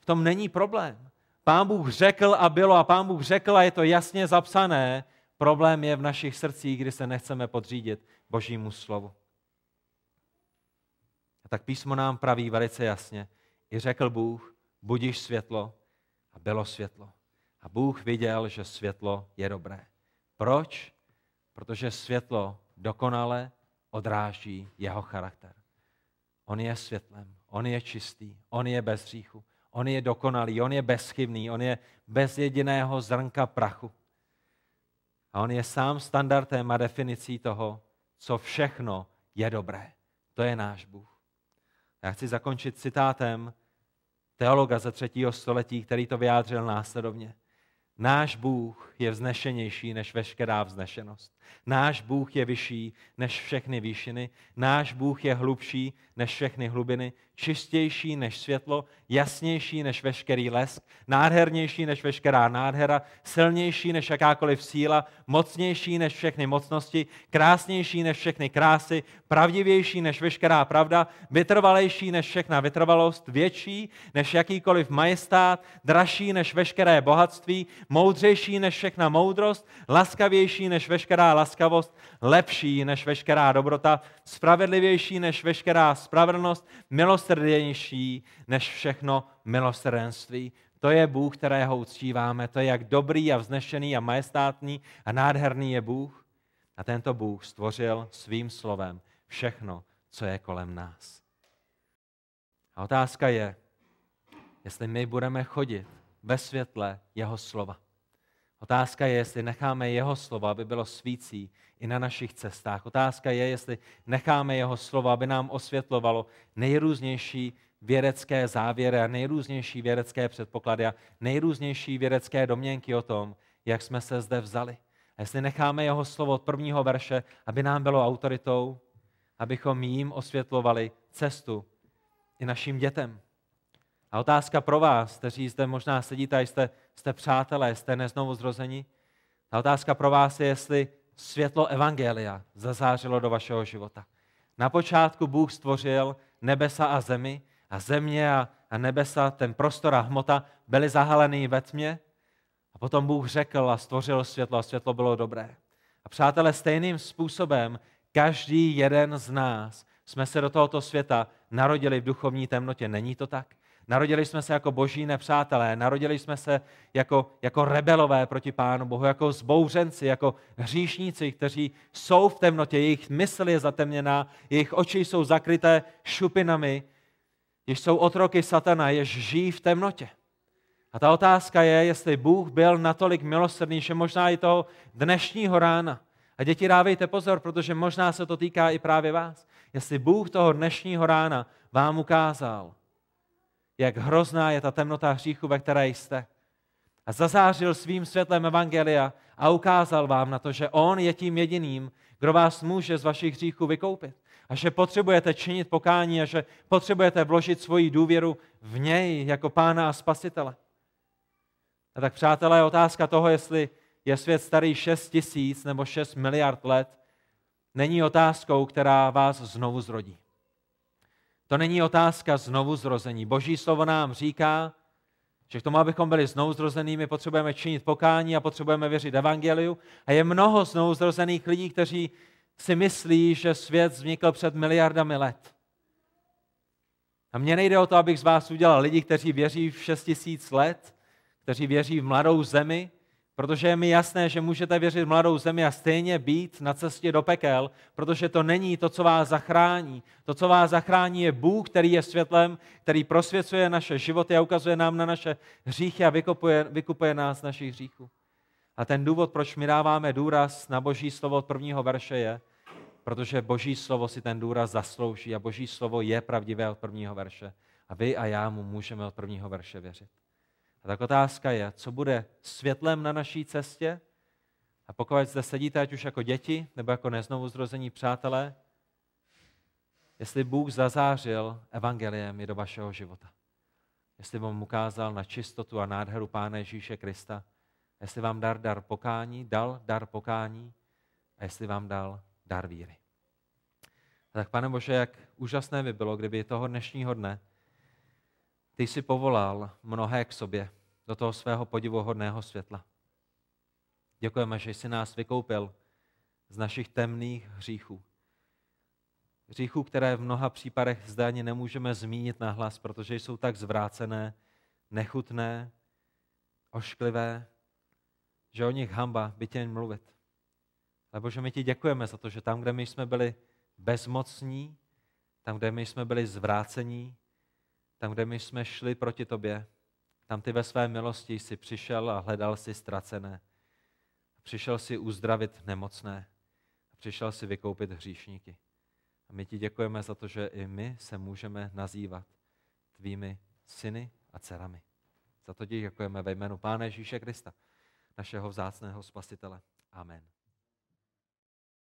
V tom není problém. Pán Bůh řekl a bylo a Pán Bůh řekl a je to jasně zapsané. Problém je v našich srdcích, kdy se nechceme podřídit Božímu slovu. A tak písmo nám praví velice jasně. I řekl Bůh, budíš světlo a bylo světlo. A Bůh viděl, že světlo je dobré. Proč? Protože světlo dokonale odráží jeho charakter. On je světlem, on je čistý, on je bez hříchu, on je dokonalý, on je bezchybný, on je bez jediného zrnka prachu. A on je sám standardem a definicí toho, co všechno je dobré. To je náš Bůh. Já chci zakončit citátem teologa ze třetího století, který to vyjádřil následovně. Náš Bůh je vznešenější než veškerá vznešenost. Náš Bůh je vyšší než všechny výšiny. Náš Bůh je hlubší než všechny hlubiny. Čistější než světlo, jasnější než veškerý lesk, nádhernější než veškerá nádhera, silnější než jakákoliv síla, mocnější než všechny mocnosti, krásnější než všechny krásy, pravdivější než veškerá pravda, vytrvalejší než všechna vytrvalost, větší než jakýkoliv majestát, dražší než veškeré bohatství, moudřejší než všechna moudrost, laskavější než veškerá laskavost, lepší než veškerá dobrota, spravedlivější než veškerá spravedlnost, milosrdějnější než všechno milosrdenství. To je Bůh, kterého uctíváme. To je, jak dobrý a vznešený a majestátný a nádherný je Bůh. A tento Bůh stvořil svým slovem všechno, co je kolem nás. A otázka je, jestli my budeme chodit ve světle jeho slova. Otázka je, jestli necháme jeho slovo, aby bylo svící i na našich cestách. Otázka je, jestli necháme jeho slovo, aby nám osvětlovalo nejrůznější vědecké závěry a nejrůznější vědecké předpoklady a nejrůznější vědecké domněnky o tom, jak jsme se zde vzali. A jestli necháme jeho slovo od prvního verše, aby nám bylo autoritou, abychom jim osvětlovali cestu i našim dětem. A otázka pro vás, kteří zde možná sedíte a jste, jste přátelé, jste neznovu zrození, ta otázka pro vás je, jestli světlo Evangelia zazářilo do vašeho života. Na počátku Bůh stvořil nebesa a zemi a země a, a nebesa, ten prostor a hmota byly zahalený ve tmě a potom Bůh řekl a stvořil světlo a světlo bylo dobré. A přátelé, stejným způsobem každý jeden z nás jsme se do tohoto světa narodili v duchovní temnotě. Není to tak? Narodili jsme se jako boží nepřátelé, narodili jsme se jako, jako rebelové proti Pánu Bohu, jako zbouřenci, jako hříšníci, kteří jsou v temnotě, jejich mysl je zatemněná, jejich oči jsou zakryté šupinami, jež jsou otroky satana, jež žijí v temnotě. A ta otázka je, jestli Bůh byl natolik milosrdný, že možná i toho dnešního rána. A děti, dávejte pozor, protože možná se to týká i právě vás. Jestli Bůh toho dnešního rána vám ukázal, jak hrozná je ta temnota hříchu, ve které jste. A zazářil svým světlem Evangelia a ukázal vám na to, že On je tím jediným, kdo vás může z vašich hříchů vykoupit. A že potřebujete činit pokání a že potřebujete vložit svoji důvěru v něj jako pána a spasitele. A tak přátelé, otázka toho, jestli je svět starý 6 tisíc nebo 6 miliard let, není otázkou, která vás znovu zrodí. To není otázka znovu zrození. Boží slovo nám říká, že k tomu, abychom byli znovu zrozenými, potřebujeme činit pokání a potřebujeme věřit evangeliu. A je mnoho znovu zrozených lidí, kteří si myslí, že svět vznikl před miliardami let. A mně nejde o to, abych z vás udělal lidi, kteří věří v 6 tisíc let, kteří věří v mladou zemi, Protože je mi jasné, že můžete věřit v mladou zemi a stejně být na cestě do pekel, protože to není to, co vás zachrání. To, co vás zachrání, je Bůh, který je světlem, který prosvěcuje naše životy a ukazuje nám na naše hříchy a vykupuje, vykupuje nás našich hříchů. A ten důvod, proč my dáváme důraz na Boží slovo od prvního verše je, protože Boží slovo si ten důraz zaslouží a Boží slovo je pravdivé od prvního verše. A vy a já mu můžeme od prvního verše věřit. A tak otázka je, co bude světlem na naší cestě? A pokud zde sedíte, ať už jako děti, nebo jako neznovu zrození přátelé, jestli Bůh zazářil evangeliem i do vašeho života. Jestli vám ukázal na čistotu a nádheru Pána Ježíše Krista. Jestli vám dar dar pokání, dal dar pokání a jestli vám dal dar víry. A tak, pane Bože, jak úžasné by bylo, kdyby toho dnešního dne ty jsi povolal mnohé k sobě do toho svého podivuhodného světla. Děkujeme, že jsi nás vykoupil z našich temných hříchů. Hříchů, které v mnoha případech zde ani nemůžeme zmínit nahlas, protože jsou tak zvrácené, nechutné, ošklivé, že o nich hamba by tě mluvit. Lebo že my ti děkujeme za to, že tam, kde my jsme byli bezmocní, tam, kde my jsme byli zvrácení, tam, kde my jsme šli proti tobě, tam ty ve své milosti si přišel a hledal si ztracené. Přišel si uzdravit nemocné. Přišel si vykoupit hříšníky. A my ti děkujeme za to, že i my se můžeme nazývat tvými syny a dcerami. Za to ti děkujeme ve jménu Pána Ježíše Krista, našeho vzácného spasitele. Amen.